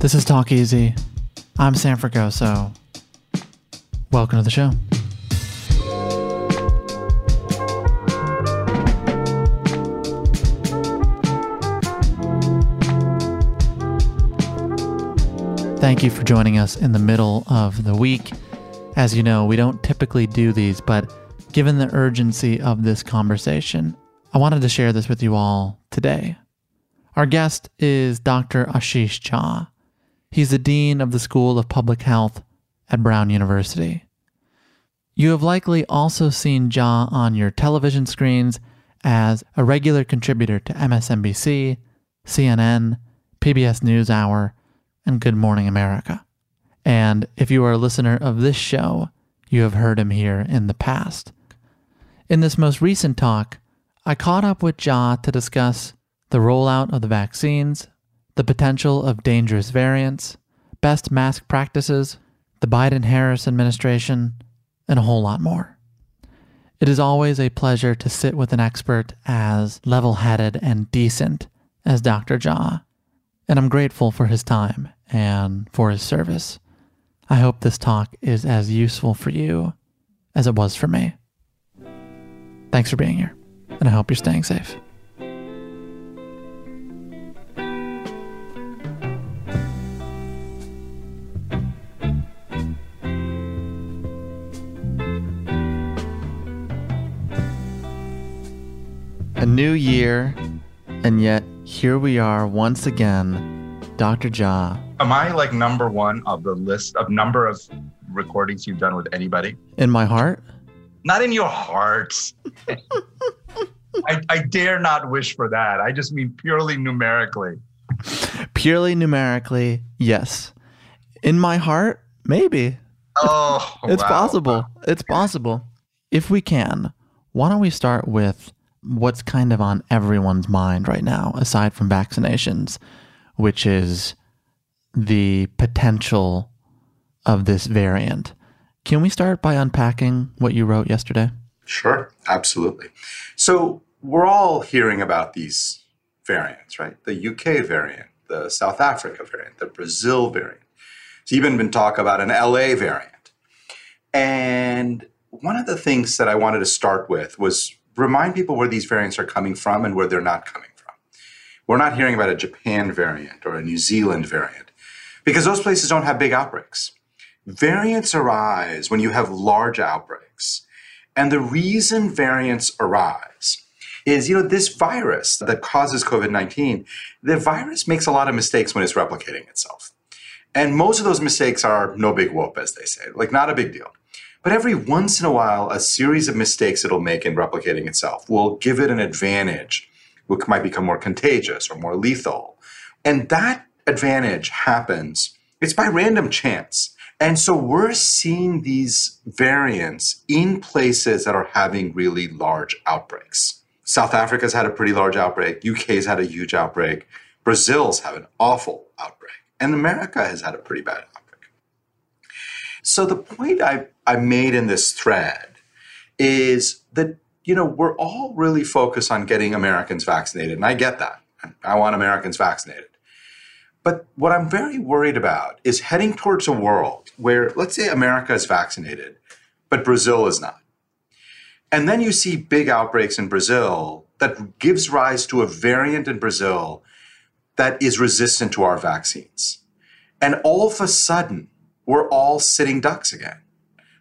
This is Talk Easy. I'm Sam Fragoso. Welcome to the show. Thank you for joining us in the middle of the week. As you know, we don't typically do these, but given the urgency of this conversation, I wanted to share this with you all today. Our guest is Dr. Ashish Jha. He's the Dean of the School of Public Health at Brown University. You have likely also seen Jha on your television screens as a regular contributor to MSNBC, CNN, PBS NewsHour, and Good Morning America. And if you are a listener of this show, you have heard him here in the past. In this most recent talk, I caught up with Jha to discuss the rollout of the vaccines, the potential of dangerous variants, best mask practices, the Biden Harris administration, and a whole lot more. It is always a pleasure to sit with an expert as level headed and decent as Dr. Jha, and I'm grateful for his time and for his service. I hope this talk is as useful for you as it was for me. Thanks for being here, and I hope you're staying safe. A new year, and yet here we are once again, Dr. Jha. Am I like number one of the list of number of recordings you've done with anybody? In my heart? Not in your heart. I, I dare not wish for that. I just mean purely numerically. Purely numerically, yes. In my heart, maybe. Oh, It's wow. possible. It's possible. If we can, why don't we start with what's kind of on everyone's mind right now, aside from vaccinations, which is the potential of this variant. Can we start by unpacking what you wrote yesterday? Sure, absolutely. So we're all hearing about these variants, right? The UK variant, the South Africa variant, the Brazil variant. There's even been talk about an LA variant. And one of the things that I wanted to start with was remind people where these variants are coming from and where they're not coming from. We're not hearing about a Japan variant or a New Zealand variant because those places don't have big outbreaks. Variants arise when you have large outbreaks. And the reason variants arise is, you know, this virus that causes COVID 19, the virus makes a lot of mistakes when it's replicating itself. And most of those mistakes are no big whoop, as they say, like not a big deal. But every once in a while, a series of mistakes it'll make in replicating itself will give it an advantage, which might become more contagious or more lethal. And that advantage happens, it's by random chance. And so we're seeing these variants in places that are having really large outbreaks. South Africa's had a pretty large outbreak, UK's had a huge outbreak, Brazil's had an awful outbreak, and America has had a pretty bad outbreak. So the point I, I made in this thread is that, you know, we're all really focused on getting Americans vaccinated, and I get that. I want Americans vaccinated. But what I'm very worried about is heading towards a world where, let's say, America is vaccinated, but Brazil is not. And then you see big outbreaks in Brazil that gives rise to a variant in Brazil that is resistant to our vaccines. And all of a sudden, we're all sitting ducks again.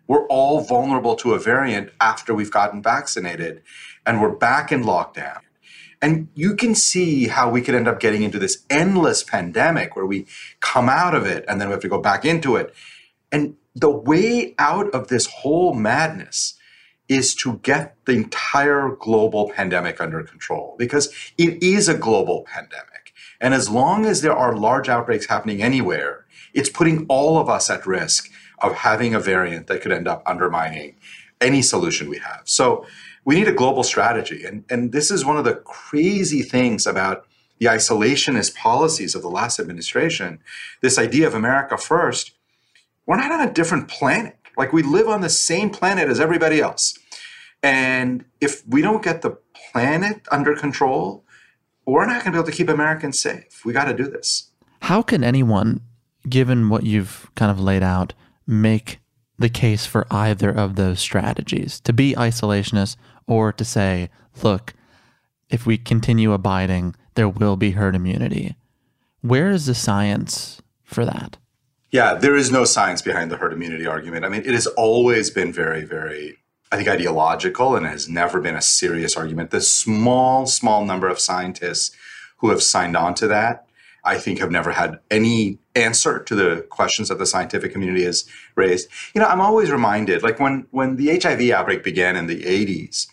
We're all vulnerable to a variant after we've gotten vaccinated, and we're back in lockdown. And you can see how we could end up getting into this endless pandemic where we come out of it and then we have to go back into it. And the way out of this whole madness is to get the entire global pandemic under control because it is a global pandemic. And as long as there are large outbreaks happening anywhere, it's putting all of us at risk of having a variant that could end up undermining any solution we have. So we need a global strategy. And, and this is one of the crazy things about the isolationist policies of the last administration. This idea of America first, we're not on a different planet. Like we live on the same planet as everybody else. And if we don't get the planet under control, we're not going to be able to keep Americans safe. We got to do this. How can anyone, given what you've kind of laid out, make the case for either of those strategies to be isolationist or to say, look, if we continue abiding, there will be herd immunity. Where is the science for that? Yeah, there is no science behind the herd immunity argument. I mean, it has always been very, very, I think, ideological and has never been a serious argument. The small, small number of scientists who have signed on to that I think have never had any answer to the questions that the scientific community has raised. You know, I'm always reminded, like when when the HIV outbreak began in the 80s,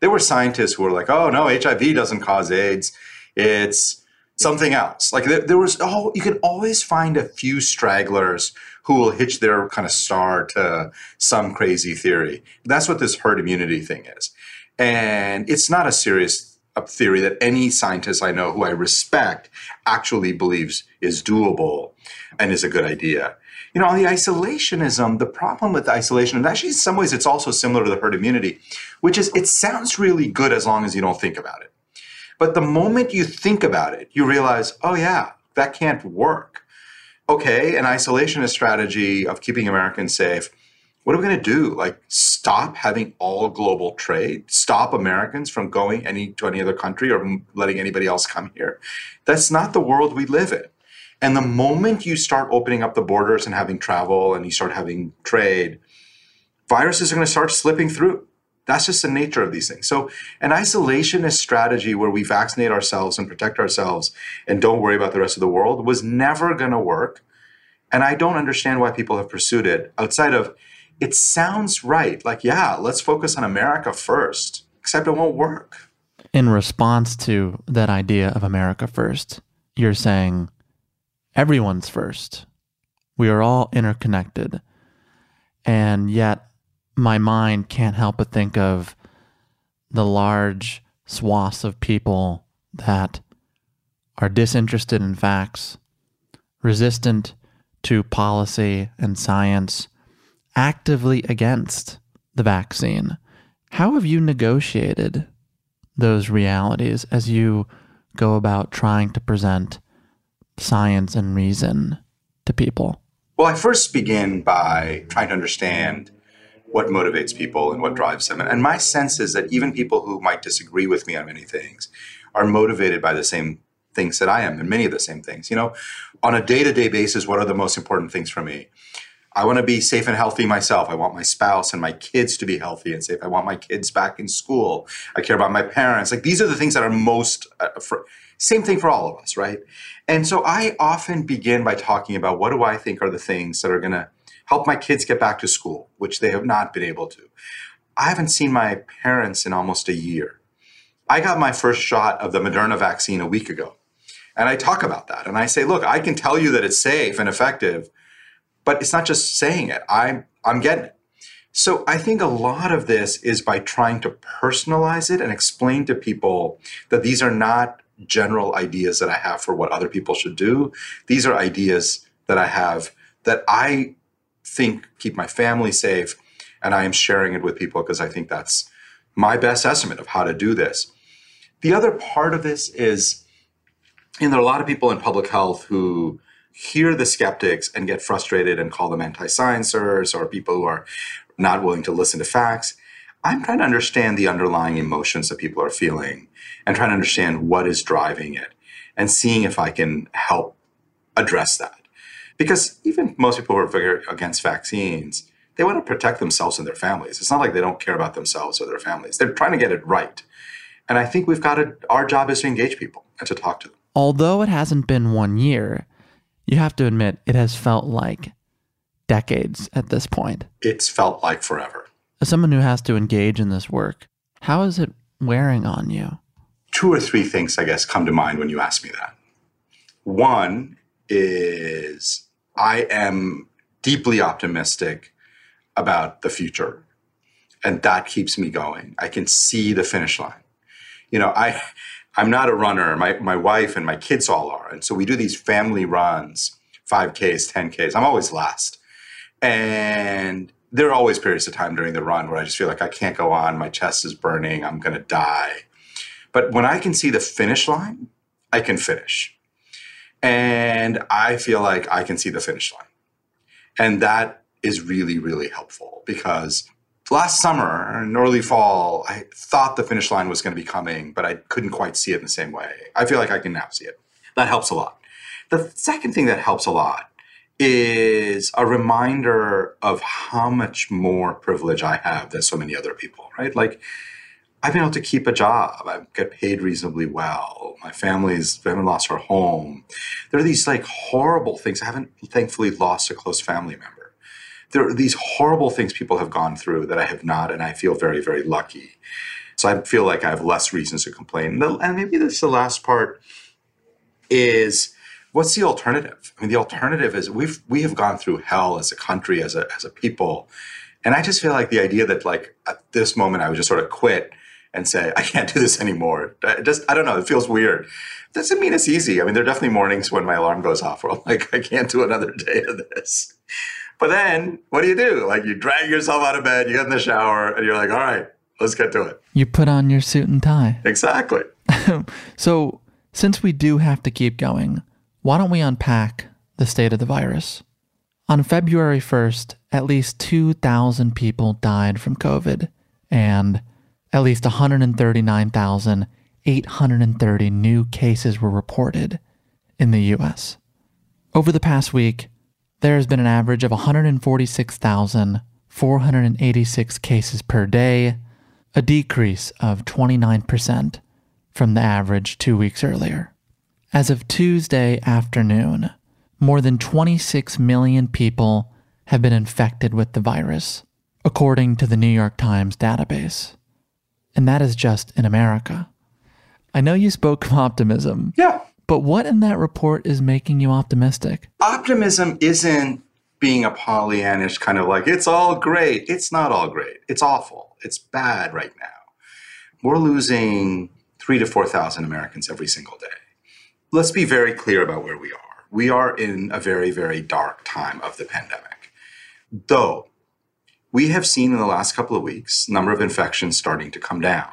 there were scientists who were like, "Oh no, HIV doesn't cause AIDS; it's something else." Like there, there was, oh, you can always find a few stragglers who will hitch their kind of star to some crazy theory. That's what this herd immunity thing is, and it's not a serious a theory that any scientist I know who I respect actually believes is doable and is a good idea. You know, on the isolationism, the problem with isolation, and actually in some ways it's also similar to the herd immunity, which is it sounds really good as long as you don't think about it. But the moment you think about it, you realize, oh yeah, that can't work. Okay, an isolationist strategy of keeping Americans safe what are we going to do? Like stop having all global trade? Stop Americans from going any to any other country or letting anybody else come here? That's not the world we live in. And the moment you start opening up the borders and having travel and you start having trade, viruses are going to start slipping through. That's just the nature of these things. So, an isolationist strategy where we vaccinate ourselves and protect ourselves and don't worry about the rest of the world was never going to work. And I don't understand why people have pursued it outside of it sounds right. Like, yeah, let's focus on America first, except it won't work. In response to that idea of America first, you're saying everyone's first. We are all interconnected. And yet, my mind can't help but think of the large swaths of people that are disinterested in facts, resistant to policy and science, actively against the vaccine. How have you negotiated those realities as you go about trying to present science and reason to people? Well, I first begin by trying to understand what motivates people and what drives them. And my sense is that even people who might disagree with me on many things are motivated by the same things that I am and many of the same things. You know, on a day to day basis, what are the most important things for me? I want to be safe and healthy myself. I want my spouse and my kids to be healthy and safe. I want my kids back in school. I care about my parents. Like these are the things that are most uh, for, same thing for all of us, right? And so I often begin by talking about what do I think are the things that are going to help my kids get back to school, which they have not been able to. I haven't seen my parents in almost a year. I got my first shot of the Moderna vaccine a week ago. And I talk about that. And I say, look, I can tell you that it's safe and effective, but it's not just saying it. I'm I'm getting it. So I think a lot of this is by trying to personalize it and explain to people that these are not general ideas that I have for what other people should do. These are ideas that I have that I think keep my family safe and I am sharing it with people because I think that's my best estimate of how to do this. The other part of this is, you know, there are a lot of people in public health who hear the skeptics and get frustrated and call them anti-sciencers or people who are not willing to listen to facts. I'm trying to understand the underlying emotions that people are feeling and trying to understand what is driving it and seeing if I can help address that. Because even most people who are against vaccines, they want to protect themselves and their families. It's not like they don't care about themselves or their families. They're trying to get it right. And I think we've got to, our job is to engage people and to talk to them. Although it hasn't been one year, you have to admit it has felt like decades at this point. It's felt like forever. As someone who has to engage in this work, how is it wearing on you? Two or three things, I guess, come to mind when you ask me that. One is I am deeply optimistic about the future, and that keeps me going. I can see the finish line. You know, I I'm not a runner. My my wife and my kids all are, and so we do these family runs, 5Ks, 10Ks. I'm always last. And there are always periods of time during the run where I just feel like I can't go on, my chest is burning, I'm going to die. But when I can see the finish line, I can finish. And I feel like I can see the finish line. And that is really, really helpful because last summer in early fall, I thought the finish line was going to be coming, but I couldn't quite see it in the same way. I feel like I can now see it. That helps a lot. The second thing that helps a lot is a reminder of how much more privilege I have than so many other people, right? Like, I've been able to keep a job. I get paid reasonably well. My family's I haven't lost her home. There are these like horrible things. I haven't thankfully lost a close family member. There are these horrible things people have gone through that I have not, and I feel very, very lucky. So I feel like I have less reasons to complain. And maybe this the last part is what's the alternative? I mean, the alternative is we've we have gone through hell as a country, as a as a people, and I just feel like the idea that like at this moment I would just sort of quit and say I can't do this anymore. Just I don't know. It feels weird. Doesn't mean it's easy. I mean, there are definitely mornings when my alarm goes off where I'm like, I can't do another day of this. But then, what do you do? Like, you drag yourself out of bed, you get in the shower, and you're like, all right, let's get to it. You put on your suit and tie. Exactly. so, since we do have to keep going, why don't we unpack the state of the virus? On February 1st, at least 2,000 people died from COVID, and at least 139,830 new cases were reported in the US. Over the past week, there has been an average of 146,486 cases per day, a decrease of 29% from the average two weeks earlier. As of Tuesday afternoon, more than 26 million people have been infected with the virus, according to the New York Times database. And that is just in America. I know you spoke of optimism. Yeah. But what in that report is making you optimistic? Optimism isn't being a Pollyannish kind of like, it's all great. It's not all great. It's awful. It's bad right now. We're losing three to 4,000 Americans every single day let's be very clear about where we are. We are in a very, very dark time of the pandemic. Though we have seen in the last couple of weeks number of infections starting to come down.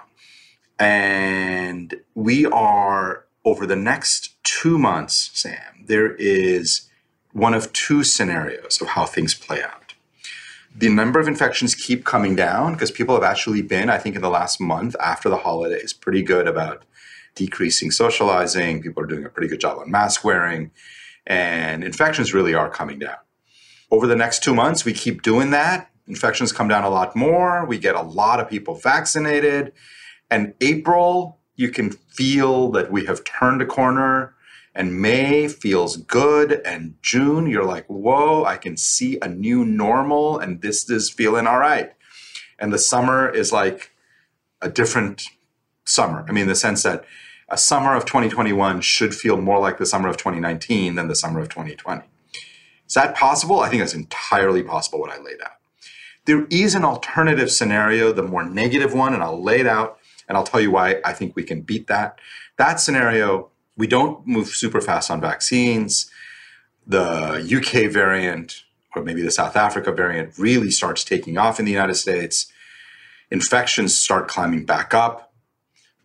And we are over the next two months, Sam, there is one of two scenarios of how things play out. The number of infections keep coming down because people have actually been, I think, in the last month after the holidays, pretty good about decreasing socializing. People are doing a pretty good job on mask wearing, and infections really are coming down. Over the next two months, we keep doing that. Infections come down a lot more. We get a lot of people vaccinated. And April, you can feel that we have turned a corner And May feels good. And June, you're like, whoa, I can see a new normal and this is feeling all right. And the summer is like a different summer. I mean, in the sense that a summer of 2021 should feel more like the summer of 2019 than the summer of 2020. Is that possible? I think that's entirely possible what I laid out. There is an alternative scenario, the more negative one, and I'll lay it out and I'll tell you why I think we can beat that. That scenario, we don't move super fast on vaccines. The UK variant, or maybe the South Africa variant, really starts taking off in the United States. Infections start climbing back up.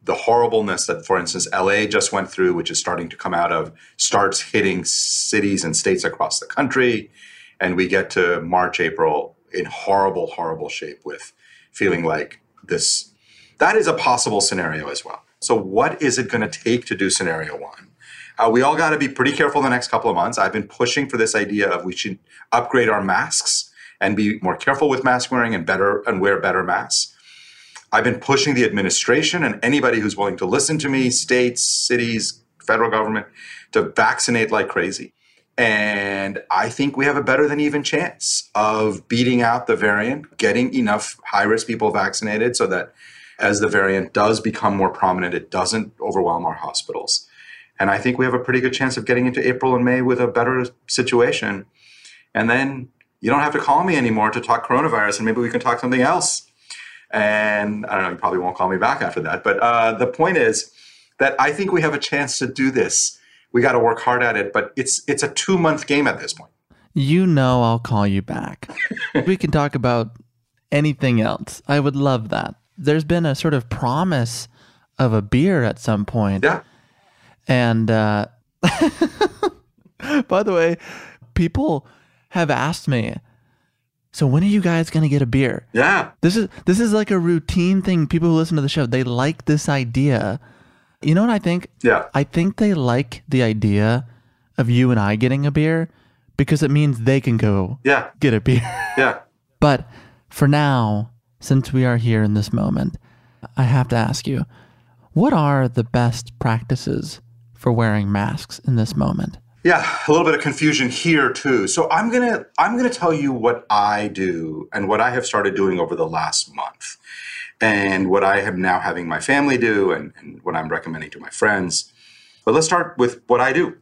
The horribleness that, for instance, LA just went through, which is starting to come out of, starts hitting cities and states across the country. And we get to March, April, in horrible, horrible shape with feeling like this. That is a possible scenario as well. So, what is it going to take to do scenario one? Uh, we all got to be pretty careful the next couple of months. I've been pushing for this idea of we should upgrade our masks and be more careful with mask wearing and better and wear better masks. I've been pushing the administration and anybody who's willing to listen to me, states, cities, federal government, to vaccinate like crazy. And I think we have a better than even chance of beating out the variant, getting enough high risk people vaccinated so that as the variant does become more prominent, it doesn't overwhelm our hospitals. And I think we have a pretty good chance of getting into April and May with a better situation. And then you don't have to call me anymore to talk coronavirus, and maybe we can talk something else. And I don't know, you probably won't call me back after that. But uh, the point is that I think we have a chance to do this we got to work hard at it. But it's it's a two month game at this point. You know, I'll call you back. we can talk about anything else. I would love that. There's been a sort of promise of a beer at some point. Yeah. And uh, by the way, people have asked me, so when are you guys gonna get a beer? Yeah. This is this is like a routine thing. People who listen to the show, they like this idea you know what I think? Yeah. I think they like the idea of you and I getting a beer because it means they can go yeah. get a beer. Yeah. but for now, since we are here in this moment, I have to ask you, what are the best practices for wearing masks in this moment? Yeah, a little bit of confusion here too. So I'm going to I'm going to tell you what I do and what I have started doing over the last month and what I am now having my family do and, and what I'm recommending to my friends. But let's start with what I do.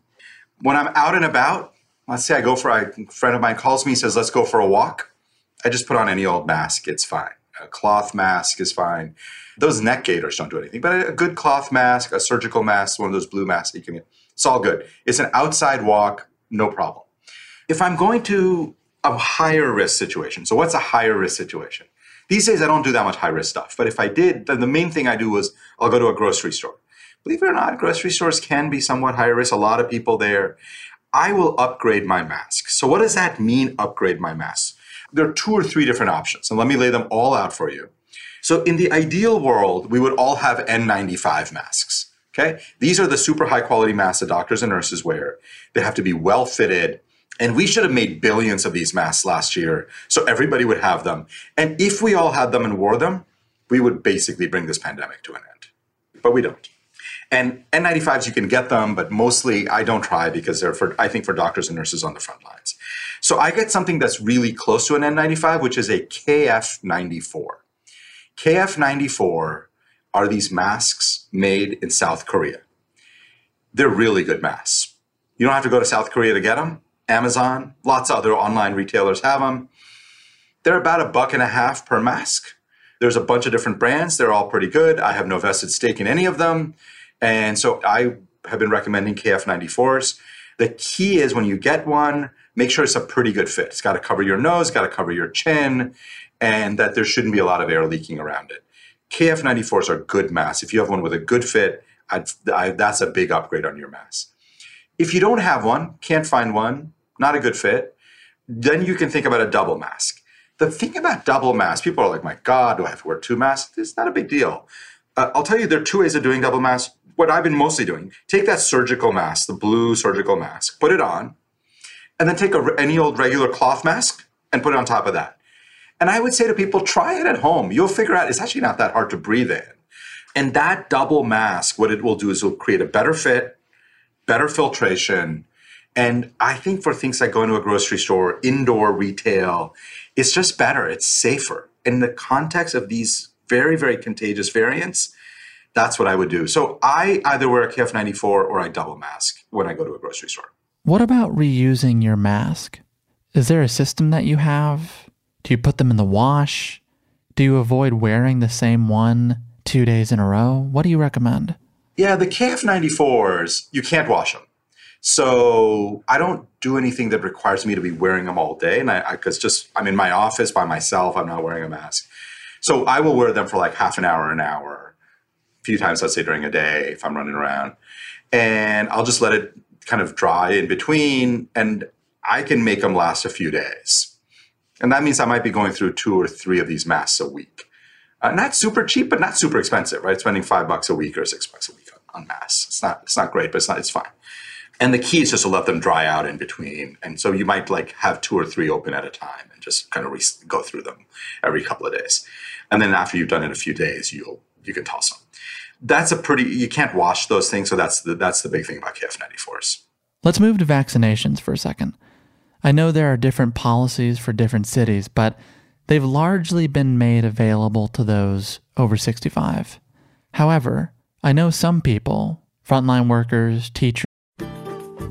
When I'm out and about, let's say I go for a friend of mine calls me, says, let's go for a walk. I just put on any old mask, it's fine. A cloth mask is fine. Those neck gaiters don't do anything, but a good cloth mask, a surgical mask, one of those blue masks you can get, it's all good. It's an outside walk, no problem. If I'm going to a higher risk situation, so what's a higher risk situation? These days, I don't do that much high risk stuff. But if I did, then the main thing I do was I'll go to a grocery store. Believe it or not, grocery stores can be somewhat high risk. A lot of people there. I will upgrade my mask. So, what does that mean, upgrade my mask? There are two or three different options, and let me lay them all out for you. So, in the ideal world, we would all have N95 masks. Okay? These are the super high quality masks that doctors and nurses wear. They have to be well fitted. And we should have made billions of these masks last year so everybody would have them. And if we all had them and wore them, we would basically bring this pandemic to an end. But we don't. And N95s, you can get them, but mostly I don't try because they're for, I think, for doctors and nurses on the front lines. So I get something that's really close to an N95, which is a KF94. KF94 are these masks made in South Korea. They're really good masks. You don't have to go to South Korea to get them. Amazon, lots of other online retailers have them. They're about a buck and a half per mask. There's a bunch of different brands. They're all pretty good. I have no vested stake in any of them. And so I have been recommending KF94s. The key is when you get one, make sure it's a pretty good fit. It's got to cover your nose, got to cover your chin, and that there shouldn't be a lot of air leaking around it. KF94s are good masks. If you have one with a good fit, I, that's a big upgrade on your mask. If you don't have one, can't find one, not a good fit, then you can think about a double mask. The thing about double masks, people are like, my God, do I have to wear two masks? It's not a big deal. Uh, I'll tell you, there are two ways of doing double masks. What I've been mostly doing, take that surgical mask, the blue surgical mask, put it on, and then take a, any old regular cloth mask and put it on top of that. And I would say to people, try it at home. You'll figure out it's actually not that hard to breathe in. And that double mask, what it will do is it'll create a better fit, better filtration. And I think for things like going to a grocery store, indoor retail, it's just better. It's safer. In the context of these very, very contagious variants, that's what I would do. So I either wear a KF94 or I double mask when I go to a grocery store. What about reusing your mask? Is there a system that you have? Do you put them in the wash? Do you avoid wearing the same one two days in a row? What do you recommend? Yeah, the KF94s, you can't wash them. So I don't do anything that requires me to be wearing them all day. And I, because just, I'm in my office by myself, I'm not wearing a mask. So I will wear them for like half an hour, an hour, a few times, let's say during a day if I'm running around. And I'll just let it kind of dry in between. And I can make them last a few days. And that means I might be going through two or three of these masks a week. Uh, not super cheap, but not super expensive, right? Spending five bucks a week or six bucks a week on, on masks. It's not, it's not great, but it's not, it's fine. And the key is just to let them dry out in between. And so you might like have two or three open at a time and just kind of re- go through them every couple of days. And then after you've done it a few days, you'll you can toss them. That's a pretty you can't wash those things, so that's the that's the big thing about KF94s. Let's move to vaccinations for a second. I know there are different policies for different cities, but they've largely been made available to those over 65. However, I know some people, frontline workers, teachers,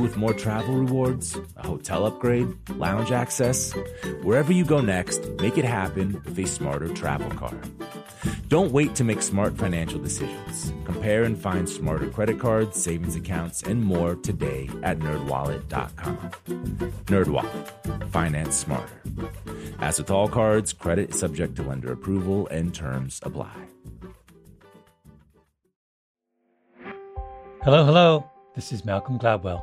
with more travel rewards? A hotel upgrade? Lounge access? Wherever you go next, make it happen with a smarter travel card. Don't wait to make smart financial decisions. Compare and find smarter credit cards, savings accounts, and more today at nerdwallet.com. Nerdwallet. Finance smarter. As with all cards, credit is subject to lender approval and terms apply. Hello, hello. This is Malcolm Gladwell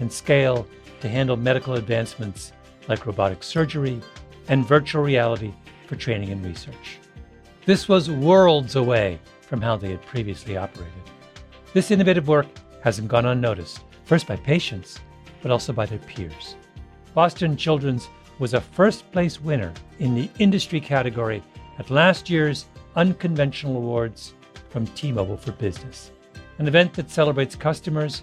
and scale to handle medical advancements like robotic surgery and virtual reality for training and research. This was worlds away from how they had previously operated. This innovative work hasn't gone unnoticed, first by patients, but also by their peers. Boston Children's was a first place winner in the industry category at last year's Unconventional Awards from T Mobile for Business an event that celebrates customers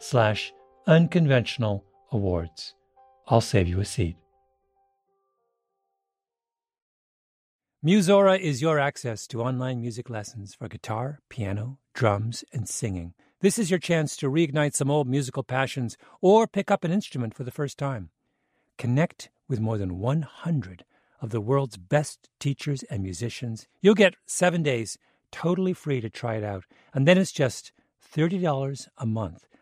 slash unconventional awards. I'll save you a seat. Musora is your access to online music lessons for guitar, piano, drums, and singing. This is your chance to reignite some old musical passions or pick up an instrument for the first time. Connect with more than 100 of the world's best teachers and musicians. You'll get seven days totally free to try it out. And then it's just $30 a month,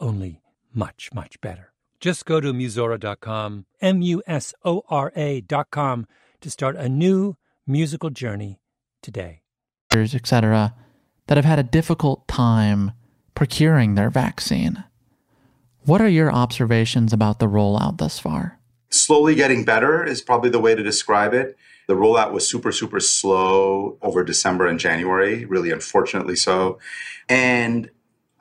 only much, much better. Just go to Musora.com, M U S O R A.com, to start a new musical journey today. Etc., that have had a difficult time procuring their vaccine. What are your observations about the rollout thus far? Slowly getting better is probably the way to describe it. The rollout was super, super slow over December and January, really unfortunately so. And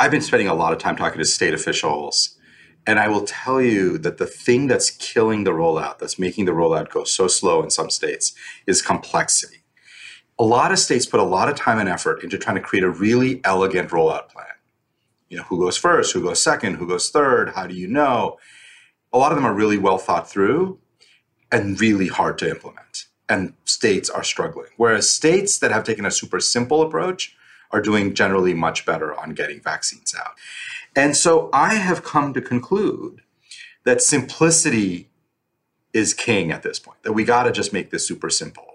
I've been spending a lot of time talking to state officials. And I will tell you that the thing that's killing the rollout, that's making the rollout go so slow in some states, is complexity. A lot of states put a lot of time and effort into trying to create a really elegant rollout plan. You know, who goes first, who goes second, who goes third, how do you know? A lot of them are really well thought through and really hard to implement. And states are struggling. Whereas states that have taken a super simple approach are doing generally much better on getting vaccines out. And so I have come to conclude that simplicity is king at this point, that we got to just make this super simple.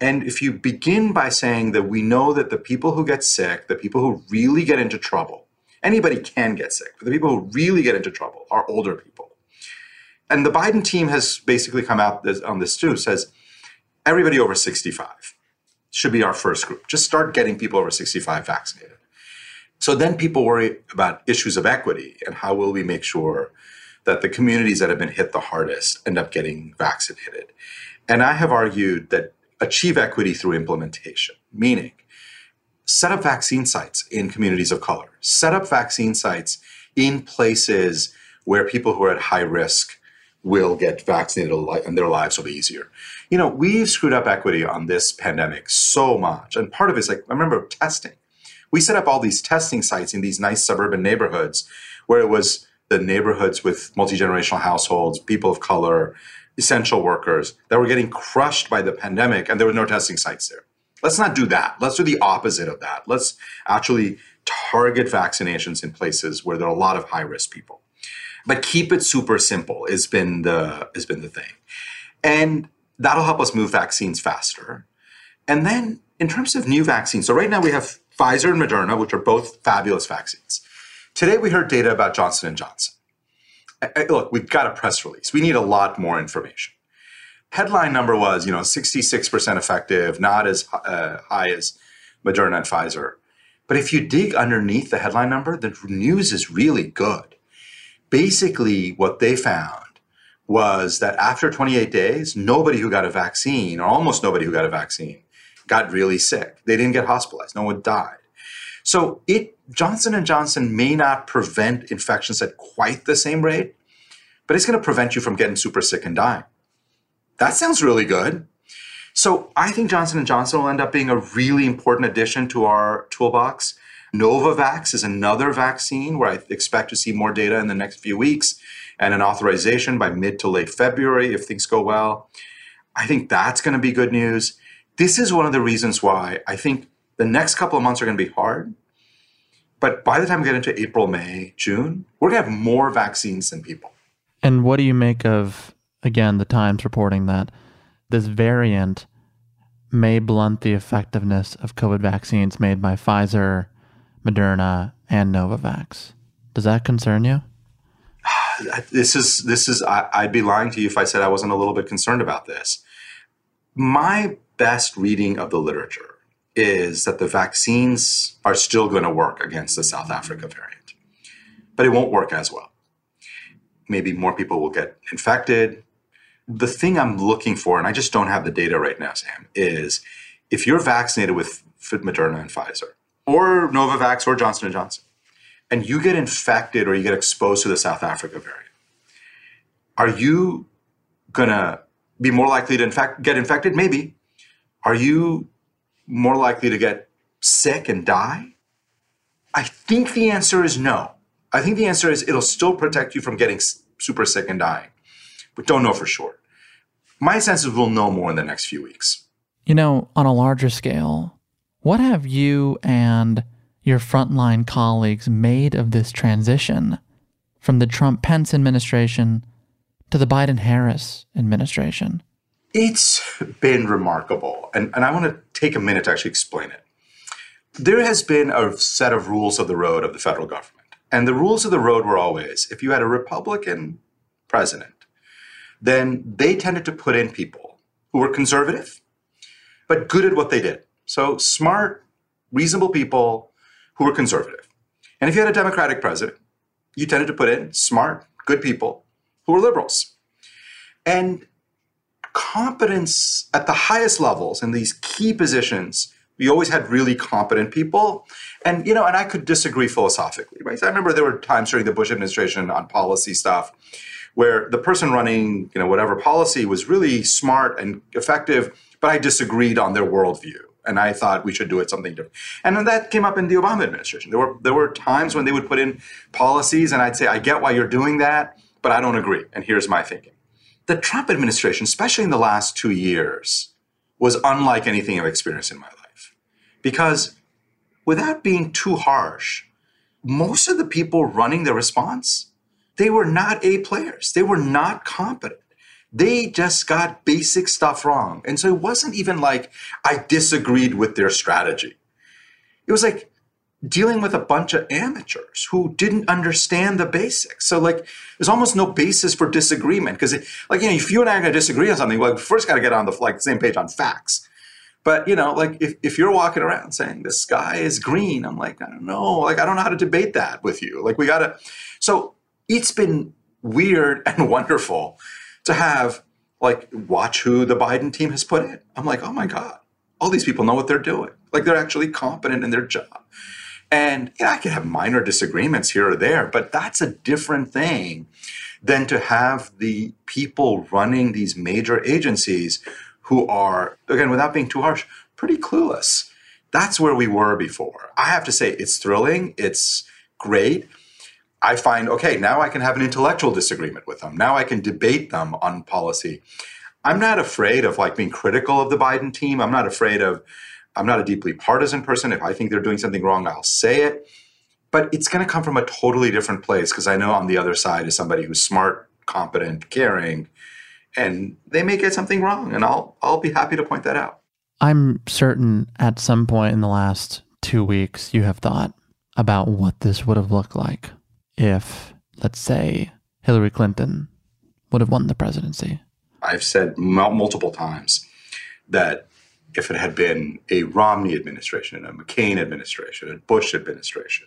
And if you begin by saying that we know that the people who get sick, the people who really get into trouble, anybody can get sick, but the people who really get into trouble are older people. And the Biden team has basically come out on this too, says everybody over 65 should be our first group. Just start getting people over 65 vaccinated. So then people worry about issues of equity and how will we make sure that the communities that have been hit the hardest end up getting vaccinated. And I have argued that achieve equity through implementation, meaning set up vaccine sites in communities of color, set up vaccine sites in places where people who are at high risk will get vaccinated and their lives will be easier. You know, we've screwed up equity on this pandemic so much. And part of it is like, I remember testing. We set up all these testing sites in these nice suburban neighborhoods where it was the neighborhoods with multi generational households, people of color, essential workers that were getting crushed by the pandemic and there were no testing sites there. Let's not do that. Let's do the opposite of that. Let's actually target vaccinations in places where there are a lot of high risk people. But keep it super simple has been the has been the thing. And that'll help us move vaccines faster. And then in terms of new vaccines, so right now we have Pfizer and Moderna, which are both fabulous vaccines. Today we heard data about Johnson and Johnson look, we've got a press release. We need a lot more information. Headline number was, you know, 66% effective, not as uh, high as Moderna and Pfizer. But if you dig underneath the headline number, the news is really good. Basically, what they found was that after 28 days, nobody who got a vaccine, or almost nobody who got a vaccine, got really sick. They didn't get hospitalized. No one died. So it Johnson and Johnson may not prevent infections at quite the same rate, but it's going to prevent you from getting super sick and dying. That sounds really good. So I think Johnson and Johnson will end up being a really important addition to our toolbox. Novavax is another vaccine where I expect to see more data in the next few weeks and an authorization by mid to late February if things go well. I think that's going to be good news. This is one of the reasons why I think the next couple of months are going to be hard. But by the time we get into April, May, June, we're going to have more vaccines than people. And what do you make of, again, the Times reporting that this variant may blunt the effectiveness of COVID vaccines made by Pfizer, Moderna, and Novavax? Does that concern you? This is this is I, I'd be lying to you if I said I wasn't a little bit concerned about this. My best reading of the literature is that the vaccines are still going to work against the South Africa variant, but it won't work as well. Maybe more people will get infected. The thing I'm looking for, and I just don't have the data right now, Sam, is if you're vaccinated with Moderna and Pfizer, or Novavax or Johnson & Johnson, and you get infected or you get exposed to the South Africa variant, are you going to be more likely to infect, get infected? Maybe. Are you more likely to get sick and die? I think the answer is no. I think the answer is it'll still protect you from getting super sick and dying. We don't know for sure. My sense is we'll know more in the next few weeks. You know, on a larger scale, what have you and your frontline colleagues made of this transition from the Trump Pence administration to the Biden Harris administration? It's been remarkable. And, and I want to take a minute to actually explain it. There has been a set of rules of the road of the federal government. And the rules of the road were always if you had a Republican president, then they tended to put in people who were conservative, but good at what they did. So smart, reasonable people who were conservative. And if you had a Democratic president, you tended to put in smart, good people who were liberals. And competence at the highest levels in these key positions, we always had really competent people. And, you know, and I could disagree philosophically, right? I remember there were times during the Bush administration on policy stuff where the person running, you know, whatever policy was really smart and effective, but I disagreed on their worldview and I thought we should do it something different. And then that came up in the Obama administration. There were there were times when they would put in policies, and I'd say, I get why you're doing that, but I don't agree. And here's my thinking. The Trump administration, especially in the last two years, was unlike anything I've experienced in my life. Because without being too harsh, most of the people running the response, they were not A players. They were not competent. They just got basic stuff wrong. And so it wasn't even like I disagreed with their strategy. It was like dealing with a bunch of amateurs who didn't understand the basics. So like there's almost no basis for disagreement because like you know if you and I are going to disagree on something, well, we first got to get on the like same page on facts. But you know, like if, if you're walking around saying the sky is green, I'm like, I don't know, like I don't know how to debate that with you. Like we gotta so it's been weird and wonderful to have like watch who the Biden team has put in. I'm like, oh my God, all these people know what they're doing. Like they're actually competent in their job. And I can have minor disagreements here or there, but that's a different thing than to have the people running these major agencies who are, again, without being too harsh, pretty clueless. That's where we were before. I have to say, it's thrilling, it's great. I find, okay, now I can have an intellectual disagreement with them. Now I can debate them on policy. I'm not afraid of like being critical of the Biden team. I'm not afraid of, I'm not a deeply partisan person. If I think they're doing something wrong, I'll say it. But it's going to come from a totally different place because I know on the other side is somebody who's smart, competent, caring, and they may get something wrong, and I'll I'll be happy to point that out. I'm certain at some point in the last two weeks you have thought about what this would have looked like if, let's say, Hillary Clinton would have won the presidency? I've said multiple times that if it had been a Romney administration, a McCain administration, a Bush administration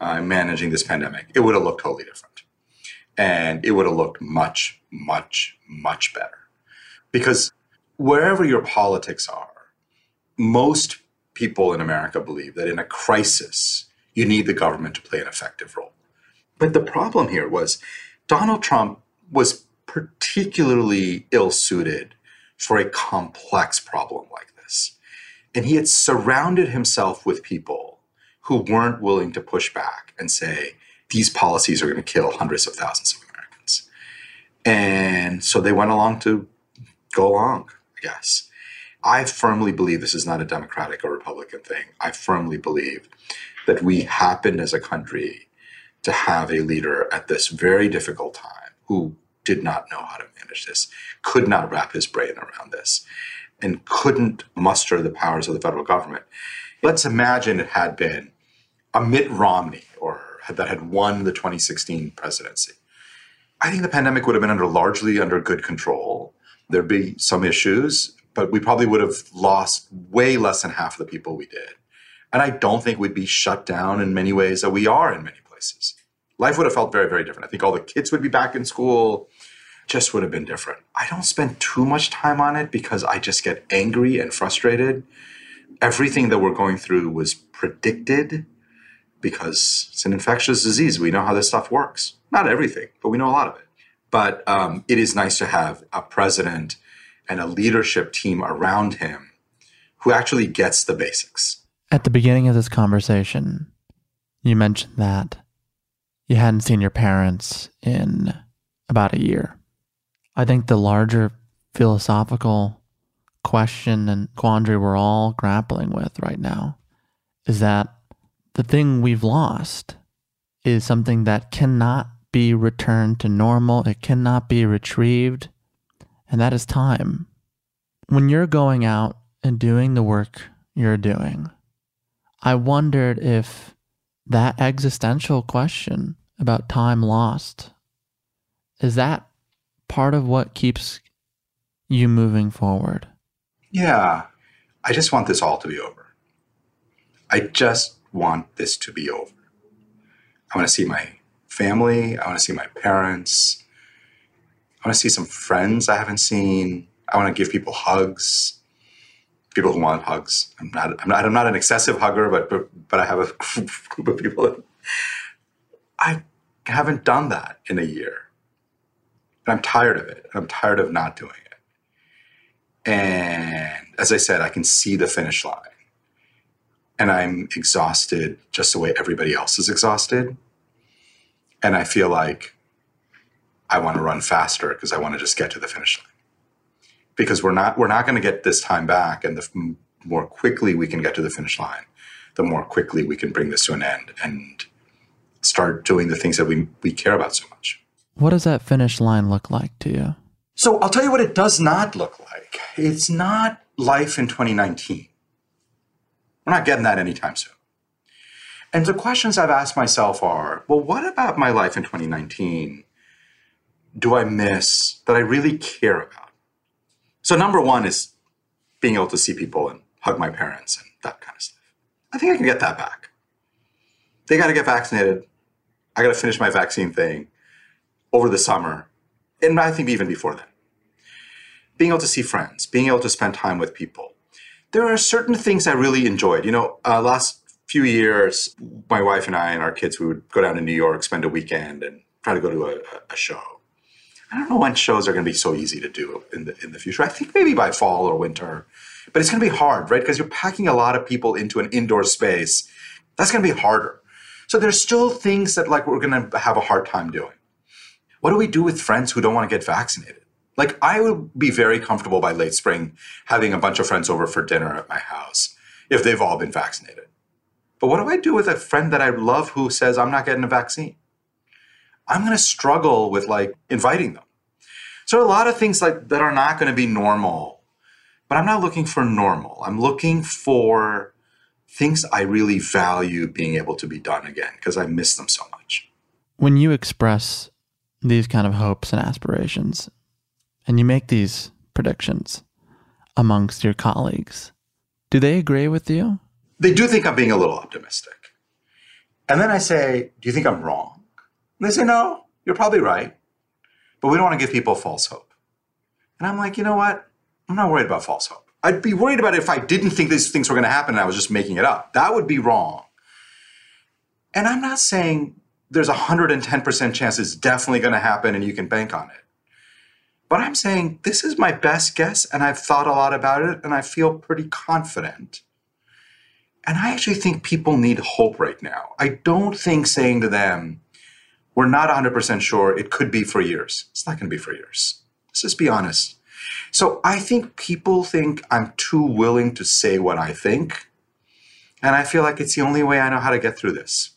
uh, managing this pandemic, it would have looked totally different. And it would have looked much, much, much better. Because wherever your politics are, most people in America believe that in a crisis, you need the government to play an effective role. But the problem here was Donald Trump was particularly ill suited for a complex problem like this. And he had surrounded himself with people who weren't willing to push back and say, these policies are going to kill hundreds of thousands of Americans. And so they went along to go along, I guess. I firmly believe this is not a Democratic or Republican thing. I firmly believe that we happened as a country to have a leader at this very difficult time who did not know how to manage this, could not wrap his brain around this, and couldn't muster the powers of the federal government. Let's imagine it had been a Mitt Romney or that had won the 2016 presidency. I think the pandemic would have been under largely under good control. There'd be some issues, but we probably would have lost way less than half of the people we did. And I don't think we'd be shut down in many ways that we are in many places. Life would have felt very, very different. I think all the kids would be back in school. Just would have been different. I don't spend too much time on it because I just get angry and frustrated. Everything that we're going through was predicted because it's an infectious disease. We know how this stuff works. Not everything, but we know a lot of it. But um, it is nice to have a president and a leadership team around him who actually gets the basics. At the beginning of this conversation, you mentioned that you hadn't seen your parents in about a year. I think the larger philosophical question and quandary we're all grappling with right now is that the thing we've lost is something that cannot be returned to normal, it cannot be retrieved, and that is time. When you're going out and doing the work you're doing, I wondered if that existential question about time lost is that part of what keeps you moving forward? Yeah. I just want this all to be over. I just want this to be over. I want to see my family. I want to see my parents. I want to see some friends I haven't seen. I want to give people hugs. People who want hugs. I'm not. I'm not. I'm not an excessive hugger, but but, but I have a group of people. That I haven't done that in a year, and I'm tired of it. I'm tired of not doing it. And as I said, I can see the finish line, and I'm exhausted just the way everybody else is exhausted. And I feel like I want to run faster because I want to just get to the finish line. Because we're not we're not going to get this time back, and the more quickly we can get to the finish line, the more quickly we can bring this to an end and start doing the things that we we care about so much. What does that finish line look like to you? So I'll tell you what it does not look like. It's not life in 2019. We're not getting that anytime soon. And the questions I've asked myself are well, what about my life in 2019 do I miss that I really care about? So, number one is being able to see people and hug my parents and that kind of stuff. I think I can get that back. They got to get vaccinated. I got to finish my vaccine thing over the summer. And I think even before then. Being able to see friends, being able to spend time with people. There are certain things I really enjoyed. You know, uh, last few years, my wife and I and our kids, we would go down to New York, spend a weekend, and try to go to a, a show. I don't know when shows are going to be so easy to do in the in the future. I think maybe by fall or winter, but it's going to be hard, right? Because you're packing a lot of people into an indoor space. That's going to be harder. So there's still things that like we're going to have a hard time doing. What do we do with friends who don't want to get vaccinated? Like I would be very comfortable by late spring having a bunch of friends over for dinner at my house if they've all been vaccinated. But what do I do with a friend that I love who says I'm not getting a vaccine? I'm going to struggle with like inviting them. So a lot of things like that are not going to be normal. But I'm not looking for normal. I'm looking for things I really value being able to be done again because I miss them so much. When you express these kind of hopes and aspirations and you make these predictions amongst your colleagues, do they agree with you? They do think I'm being a little optimistic. And then I say, Do you think I'm wrong? And they say, No, you're probably right. But we don't want to give people false hope. And I'm like, You know what? I'm not worried about false hope. I'd be worried about it if I didn't think these things were going to happen and I was just making it up. That would be wrong. And I'm not saying there's a 110% chance it's definitely going to happen and you can bank on it. But I'm saying this is my best guess and I've thought a lot about it and I feel pretty confident. And I actually think people need hope right now. I don't think saying to them, we're not 100% sure, it could be for years. It's not going to be for years. Let's just be honest. So I think people think I'm too willing to say what I think. And I feel like it's the only way I know how to get through this.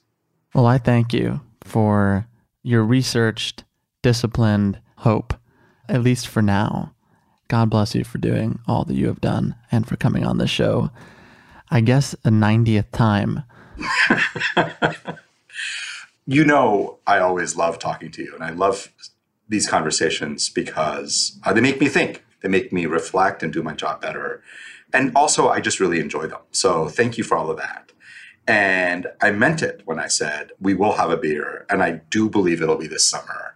Well, I thank you for your researched, disciplined hope, at least for now. God bless you for doing all that you have done and for coming on this show. I guess a 90th time. you know, I always love talking to you, and I love these conversations because uh, they make me think, they make me reflect and do my job better. And also, I just really enjoy them. So, thank you for all of that. And I meant it when I said we will have a beer, and I do believe it'll be this summer.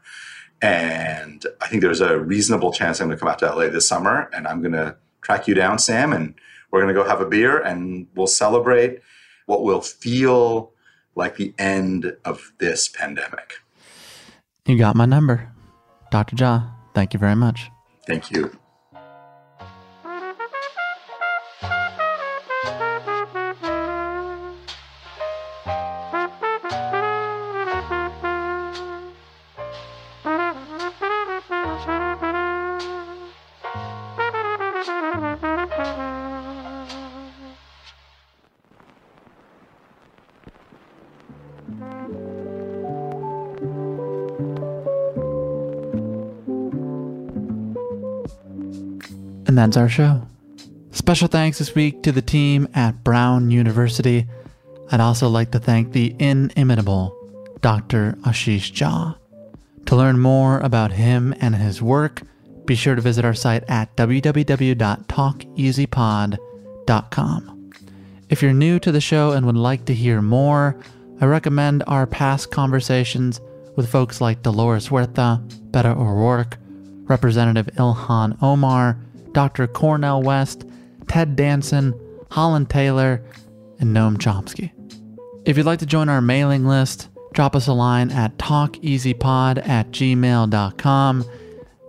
And I think there's a reasonable chance I'm going to come out to LA this summer, and I'm going to track you down, Sam, and we're going to go have a beer, and we'll celebrate what will feel like the end of this pandemic. You got my number. Dr. Jha, thank you very much. Thank you. That's our show. Special thanks this week to the team at Brown University. I'd also like to thank the inimitable Dr. Ashish Jha. To learn more about him and his work, be sure to visit our site at www.talkeasypod.com. If you're new to the show and would like to hear more, I recommend our past conversations with folks like Dolores Huerta, Beto O'Rourke, Representative Ilhan Omar, Dr. Cornel West, Ted Danson, Holland Taylor, and Noam Chomsky. If you'd like to join our mailing list, drop us a line at talkeasypod at gmail.com.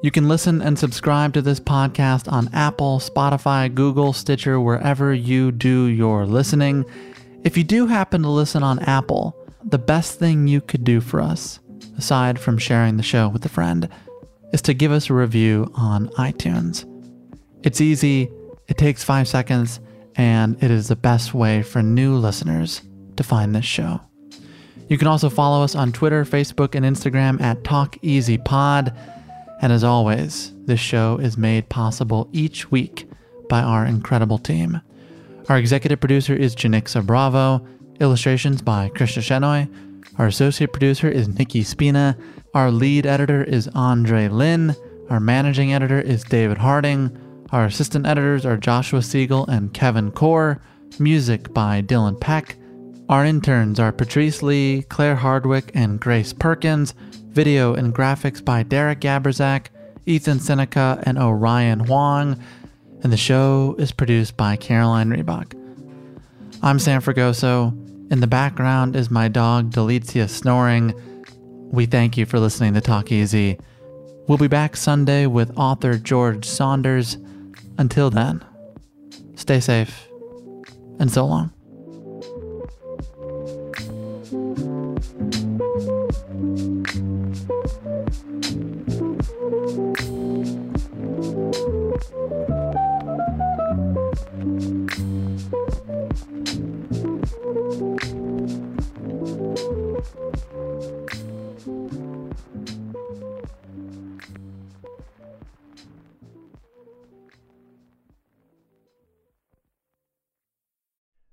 You can listen and subscribe to this podcast on Apple, Spotify, Google, Stitcher, wherever you do your listening. If you do happen to listen on Apple, the best thing you could do for us, aside from sharing the show with a friend, is to give us a review on iTunes. It's easy, it takes five seconds, and it is the best way for new listeners to find this show. You can also follow us on Twitter, Facebook, and Instagram at TalkEasyPod. And as always, this show is made possible each week by our incredible team. Our executive producer is Janixa Bravo, illustrations by Krishna Shenoy. Our associate producer is Nikki Spina. Our lead editor is Andre Lin. Our managing editor is David Harding. Our assistant editors are Joshua Siegel and Kevin Core. Music by Dylan Peck. Our interns are Patrice Lee, Claire Hardwick, and Grace Perkins. Video and graphics by Derek Gabrizak, Ethan Seneca, and Orion Huang. And the show is produced by Caroline Reebok. I'm Sam Fragoso. In the background is my dog Delicia snoring. We thank you for listening to Talk Easy. We'll be back Sunday with author George Saunders. Until then, stay safe and so long.